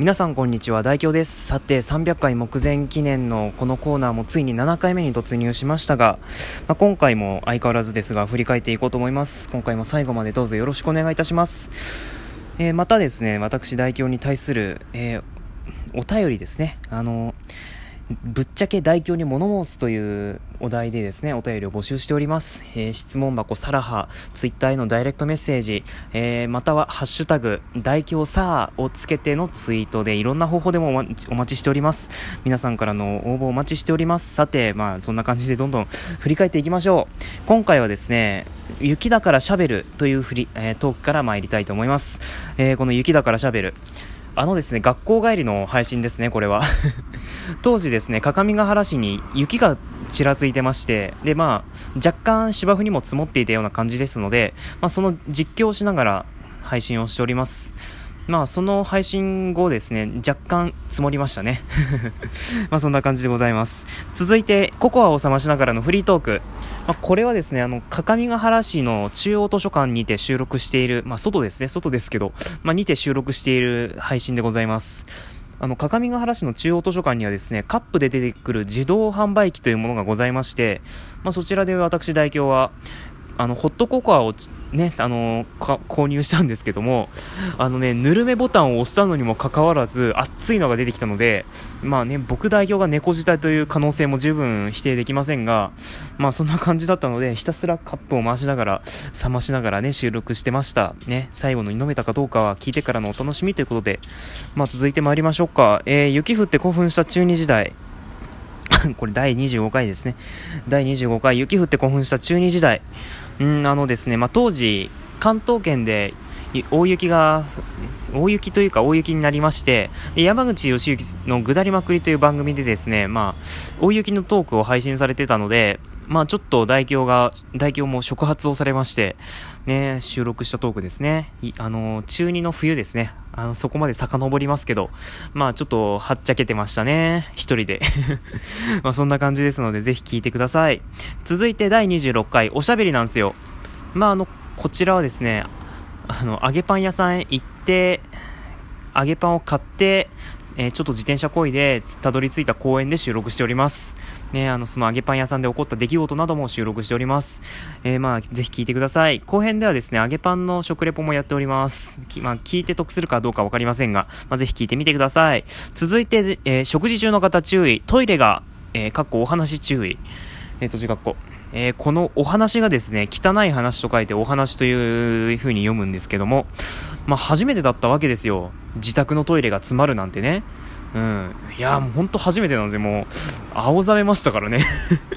皆さんこんにちは。大京です。さて300回目前記念のこのコーナーもついに7回目に突入しましたが、まあ、今回も相変わらずですが振り返っていこうと思います。今回も最後までどうぞよろしくお願いいたします、えー、またですね私大京に対する、えー、お便りですね。あのーぶっちゃけ代表に物申すというお題でですね、お便りを募集しております。えー、質問箱サラハ、ツイッターへのダイレクトメッセージ、えー、またはハッシュタグ、代表さーをつけてのツイートでいろんな方法でもお待ちしております。皆さんからの応募お待ちしております。さて、まあそんな感じでどんどん振り返っていきましょう。今回はですね、雪だからしゃべるという振り、えー、トークから参りたいと思います。え、この雪だからしゃべる。あのですね、学校帰りの配信ですね、これは。当時ですね、各務原市に雪がちらついてまして、で、まあ、若干芝生にも積もっていたような感じですので、まあ、その実況をしながら配信をしております。まあ、その配信後ですね、若干積もりましたね。まあ、そんな感じでございます。続いて、ココアを冷ましながらのフリートーク。まあ、これはですね、あの、各務原市の中央図書館にて収録している、まあ、外ですね、外ですけど、まあ、にて収録している配信でございます。あの、各務原市の中央図書館にはですね、カップで出てくる自動販売機というものがございまして、まあ、そちらで私代表は、あの、ホットココアをね、あの購入したんですけども、あのね、ぬるめボタンを押したのにもかかわらず、熱いのが出てきたので、まあね、僕代表が猫舌という可能性も十分否定できませんが、まあそんな感じだったので、ひたすらカップを回しながら、冷ましながらね、収録してました。ね、最後の飲めたかどうかは聞いてからのお楽しみということで、まあ続いて参りましょうか。えー、雪降って興奮した中二時代。これ第25回ですね。第25回、雪降って興奮した中2時代。うん、あのですね、まあ、当時、関東圏で大雪が、大雪というか大雪になりまして、山口義行の下りまくりという番組でですね、まあ、大雪のトークを配信されてたので、まあちょっと大京が、大京も触発をされまして、ね、収録したトークですね。あの、中2の冬ですね。あの、そこまで遡りますけど、まあちょっとはっちゃけてましたね。一人で。まあそんな感じですので、ぜひ聞いてください。続いて第26回、おしゃべりなんですよ。まああの、こちらはですね、あの、揚げパン屋さんへ行って、揚げパンを買って、えー、ちょっと自転車こいでたどり着いた公園で収録しております。ね、あの、その揚げパン屋さんで起こった出来事なども収録しております。えー、まあ、ぜひ聞いてください。後編ではですね、揚げパンの食レポもやっております。まあ、聞いて得するかどうかわかりませんが、まあ、ぜひ聞いてみてください。続いて、えー、食事中の方注意。トイレが、えー、かっこお話注意。えっ、ー、と、字かっこ。えー、このお話がですね、汚い話と書いてお話という風に読むんですけども、まあ初めてだったわけですよ。自宅のトイレが詰まるなんてね。うん。いや、もうほんと初めてなんで、もう、青ざめましたからね。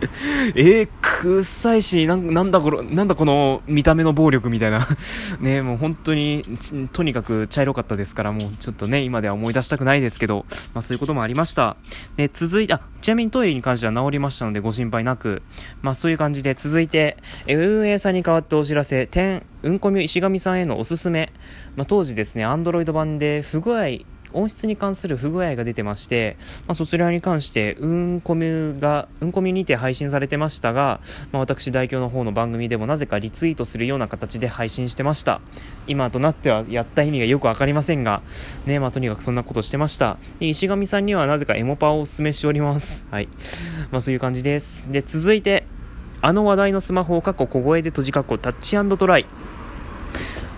えー、臭いし、なんなんだこの、なんだこの見た目の暴力みたいな。ね、もう本当に、とにかく茶色かったですから、もうちょっとね、今では思い出したくないですけど、まあそういうこともありました。で、続いて、あ、ちなみにトイレに関しては治りましたのでご心配なく、まあそういう感じで続いて、運営さんに代わってお知らせ、点、うんこみ石上さんへのおすすめ、まあ当時ですね、アンドロイド版で不具合、音質に関する不具合が出てまして、まあ、そちらに関して、うんこみが、うんこみにて配信されてましたが、まあ、私代表の方の番組でもなぜかリツイートするような形で配信してました。今となってはやった意味がよくわかりませんが、ね、まあ、とにかくそんなことしてました。で、石上さんにはなぜかエモパをお勧めしております。はい。まあ、そういう感じです。で、続いて、あの話題のスマホを過去小声で閉じ括弧タッチトライ。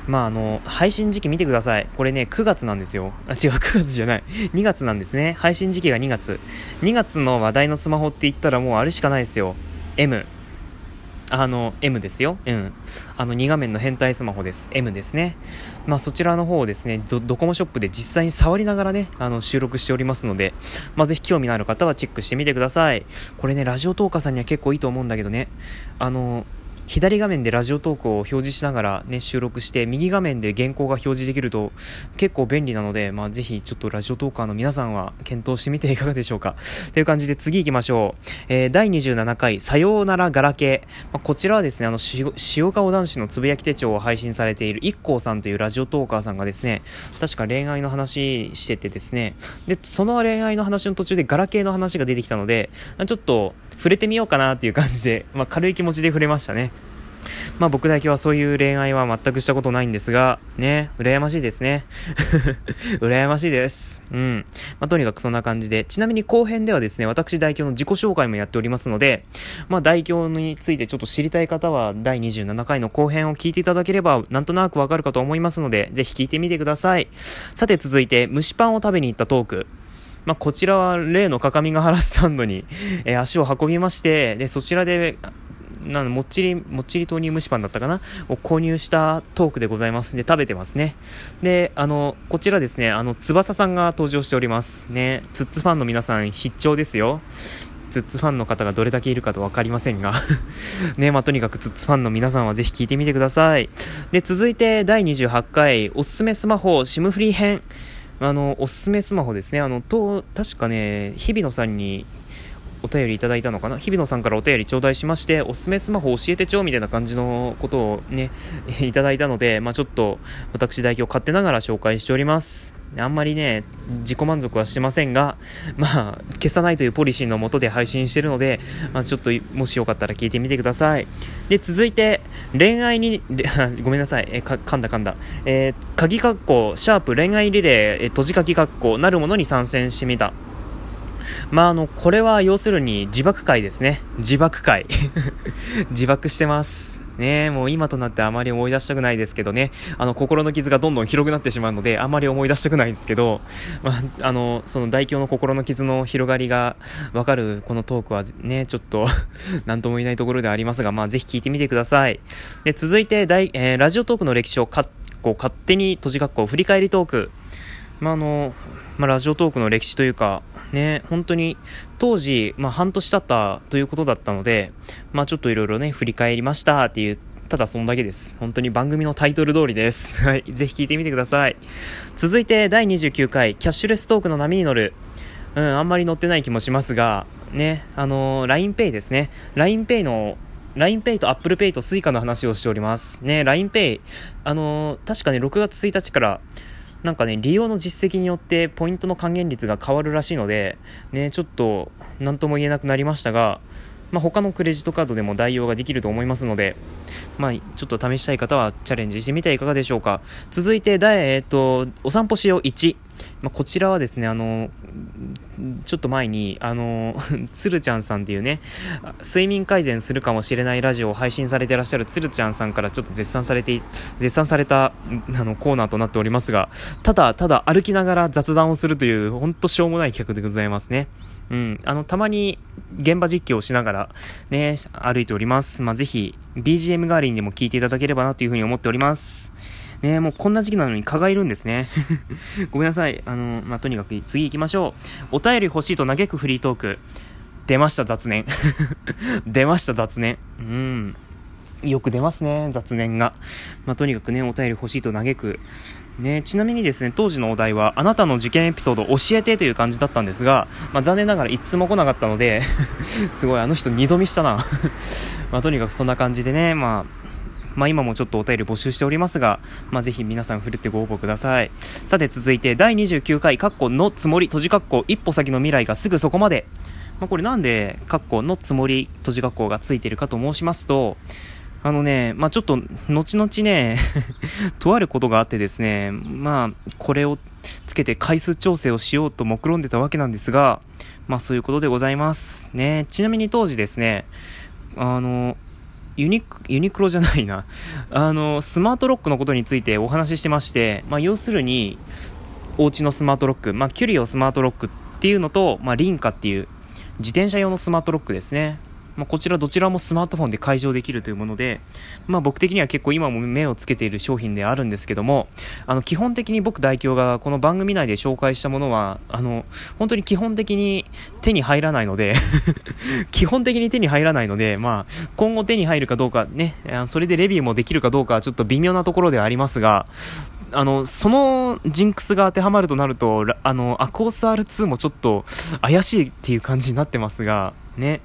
まあ、あの、配信時期見てください。これね、9月なんですよ。あ、違う、9月じゃない。2月なんですね。配信時期が2月。2月の話題のスマホって言ったらもうあれしかないですよ。M。あの、M ですよ。うん。あの、2画面の変態スマホです。M ですね。まあ、そちらの方をですね、ドドコモショップで実際に触りながらね、あの、収録しておりますので、まあ、ぜひ興味のある方はチェックしてみてください。これね、ラジオトーカーさんには結構いいと思うんだけどね、あの、左画面でラジオトークを表示しながら、ね、収録して、右画面で原稿が表示できると結構便利なので、まあ、ぜひちょっとラジオトーカーの皆さんは検討してみていかがでしょうか。という感じで次行きましょう。えー、第27回、さようならガラケー。まあ、こちらはですね、あの、塩顔男子のつぶやき手帳を配信されている IKKO さんというラジオトーカーさんがですね、確か恋愛の話しててですね、で、その恋愛の話の途中でガラケーの話が出てきたので、ちょっと触れてみようかなっていう感じで、まあ、軽い気持ちで触れましたね。まあ僕だけはそういう恋愛は全くしたことないんですが、ね、羨ましいですね。羨ましいです。うん。まあとにかくそんな感じで、ちなみに後編ではですね、私代表の自己紹介もやっておりますので、まあ代表についてちょっと知りたい方は、第27回の後編を聞いていただければ、なんとなくわかるかと思いますので、ぜひ聞いてみてください。さて続いて、蒸しパンを食べに行ったトーク。まあ、こちらは例の各務原スタンドに、え、足を運びまして、で、そちらで、なんもっちり、もっちり豆乳蒸しパンだったかなを購入したトークでございますんで、食べてますね。で、あの、こちらですね、あの、翼さんが登場しております。ね、ツッツファンの皆さん必聴ですよ。ツッツファンの方がどれだけいるかと分かりませんが ね、まあ、とにかくツッツファンの皆さんはぜひ聞いてみてください。で、続いて第28回、おすすめスマホ、シムフリー編。あの、おすすめスマホですね。あの、と、確かね、日比野さんにお便りいただいたのかな？日比野さんからお便り頂戴しまして、おすすめスマホ教えてちょうみたいな感じのことをね、いただいたので、まあちょっと私代表勝手ながら紹介しております。あんまりね、自己満足はしてませんが、まあ、消さないというポリシーのもとで配信してるので、まあちょっともしよかったら聞いてみてください。で、続いて、恋愛に、ごめんなさい、えか噛んだ噛んだ。えー、鍵括弧、シャープ恋愛リレー、え閉じ書き括弧、なるものに参戦してみた。まあ、あの、これは要するに自爆会ですね。自爆会。自爆してます。ねもう今となってあまり思い出したくないですけどね、あの、心の傷がどんどん広くなってしまうので、あまり思い出したくないんですけど、まあ、あの、その大表の心の傷の広がりがわかるこのトークはね、ちょっと なんとも言えないところではありますが、まあ、ぜひ聞いてみてください。で、続いて、大、えー、ラジオトークの歴史をかこ勝手に閉じ括弧振り返りトーク。まあ、あの、まあ、ラジオトークの歴史というか、ね、本当に当時、まあ、半年経ったということだったので、まあ、ちょっといろいろね、振り返りましたっていう、ただそんだけです。本当に番組のタイトル通りです。はい。ぜひ聞いてみてください。続いて、第29回、キャッシュレストークの波に乗る。うん、あんまり乗ってない気もしますが、ね、あのー、LINEPay ですね。LINEPay の LINEPay と ApplePay と Suica の話をしております。ね、LINEPay、あのー、確かね、6月1日から、なんかね、利用の実績によってポイントの還元率が変わるらしいので、ね、ちょっと、何とも言えなくなりましたが、まあ、他のクレジットカードでも代用ができると思いますので、まあ、ちょっと試したい方はチャレンジしてみてはいかがでしょうか。続いて、第、えっ、と、お散歩しよう1。まあ、こちらはですね、あの、ちょっと前に、あの、つるちゃんさんっていうね、睡眠改善するかもしれないラジオを配信されてらっしゃるつるちゃんさんからちょっと絶賛されて、絶賛された、あの、コーナーとなっておりますが、ただ、ただ歩きながら雑談をするという、ほんとしょうもない企画でございますね。うん、あの、たまに現場実況をしながらね、歩いております。まあ、ぜひ、BGM 代わりにでも聞いていただければなというふうに思っております。ねもうこんな時期なのに蚊がいるんですね。ごめんなさい。あの、まあ、とにかく次行きましょう。お便り欲しいと嘆くフリートーク。出ました雑念。出ました雑念。うん。よく出ますね、雑念が。まあ、とにかくね、お便り欲しいと嘆く。ね、ちなみにですね、当時のお題は、あなたの事件エピソード教えてという感じだったんですが、まあ、残念ながら一通も来なかったので すごい、あの人二度見したなま、とにかくそんな感じでね、まあ、まあ、今もちょっとお便り募集しておりますが、まあ、ぜひ皆さん振るってご応募ください。さて続いて、第29回、カッコのつもり、閉じカッコ、一歩先の未来がすぐそこまで。まあ、これなんで、カッコのつもり、閉じカッコがついてるかと申しますと、あのね、まあ、ちょっと、後々ね とあることがあってですね、まあ、これをつけて回数調整をしようと目論んでたわけなんですが、まあ、そういうことでございます。ね、ちなみに当時ですね、あの、ユニク、ロじゃないな。あの、スマートロックのことについてお話ししてまして、まあ、要するに、お家のスマートロック、まあ、キュリオスマートロックっていうのと、まあ、リンカっていう自転車用のスマートロックですね。まあ、こちらどちらもスマートフォンで解錠できるというもので、まあ、僕的には結構今も目をつけている商品であるんですけども、あの、基本的に僕代表がこの番組内で紹介したものは、あの、本当に基本的に手に入らないので 基本的に手に入らないので、まあ、今後手に入るかどうかね、それでレビューもできるかどうかちょっと微妙なところではありますが、あの、そのジンクスが当てはまるとなると、あの、アコース R2 もちょっと怪しいっていう感じになってますが、ね。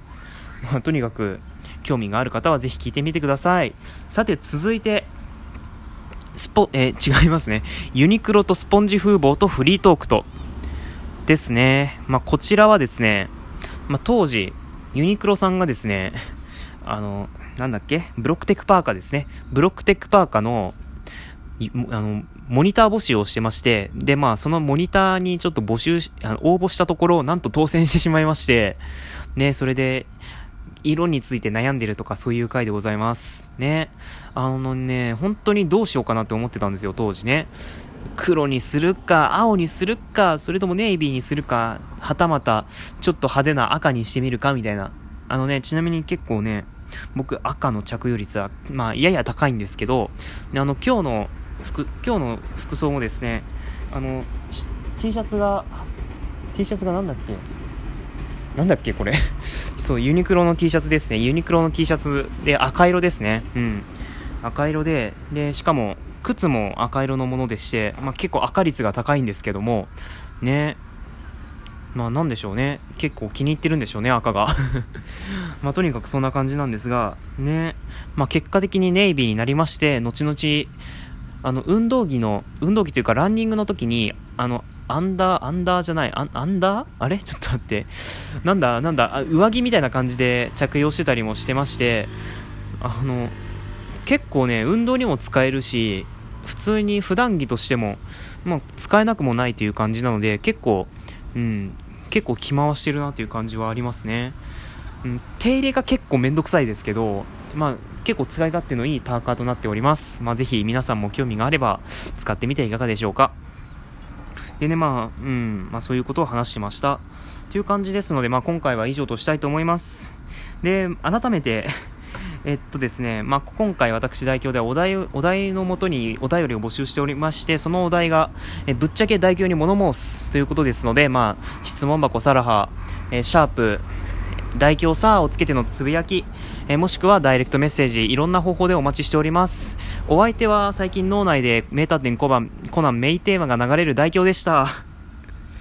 まあ、とにかく興味がある方はぜひ聞いてみてください。さて続いてスポ、えー、違いますね。ユニクロとスポンジ風貌とフリートークと。ですね、まあ、こちらはですね、まあ、当時ユニクロさんがですねあのなんだっけ？ブロックテックパーカーですね。ブロックテックパーカーの、あの、モニター募集をしてまして、で、まあ、そのモニターにちょっと募集し、あの応募したところ、なんと当選してしまいまして、ね、それで、色について悩んでるとかそういう回でございます。ね。あのね、本当にどうしようかなって思ってたんですよ、当時ね。黒にするか、青にするか、それともネイビーにするか、はたまた、ちょっと派手な赤にしてみるか、みたいな。あのね、ちなみに結構ね、僕赤の着用率は、まあ、やや高いんですけど、あの、今日の服、今日の服装もですね、あの、T シャツが、T シャツがなんだっけ？なんだっけこれ？そう、ユニクロの T シャツですね。ユニクロの T シャツで赤色ですね。うん。赤色で、で、しかも、靴も赤色のものでして、まあ、結構赤率が高いんですけども、ね、まあなんでしょうね。結構気に入ってるんでしょうね、赤が。まあとにかくそんな感じなんですが、ね。まあ結果的にネイビーになりまして、後々、あの、運動着の、運動着というかランニングの時に、あの、アンダー、アンダーじゃない、アアンダーあれ？ちょっと待って。なんだ、なんだ、上着みたいな感じで着用してたりもしてまして、あの、結構ね、運動にも使えるし、普通に普段着としても、まあ、使えなくもないという感じなので、結構、うん、結構着回してるなという感じはありますね。うん、手入れが結構めんどくさいですけど、まあ、結構使い勝手のいいパーカーとなっております。まあ、ぜひ皆さんも興味があれば使ってみてはいかがでしょうか。でね、まあ、うん、まあそういうことを話しました。という感じですので、まあ今回は以上としたいと思います。で、改めて えっとですね、まあ、今回私代表ではお題、お題のもとにお便りを募集しておりまして、そのお題が、えぶっちゃけ代表に物申すということですので、まあ、質問箱サラハ、えシャープ、代表さをつけてのつぶやき、えもしくはダイレクトメッセージ、いろんな方法でお待ちしております。お相手は最近脳内で名探偵コバン、コナンメイテーマが流れる代表でした。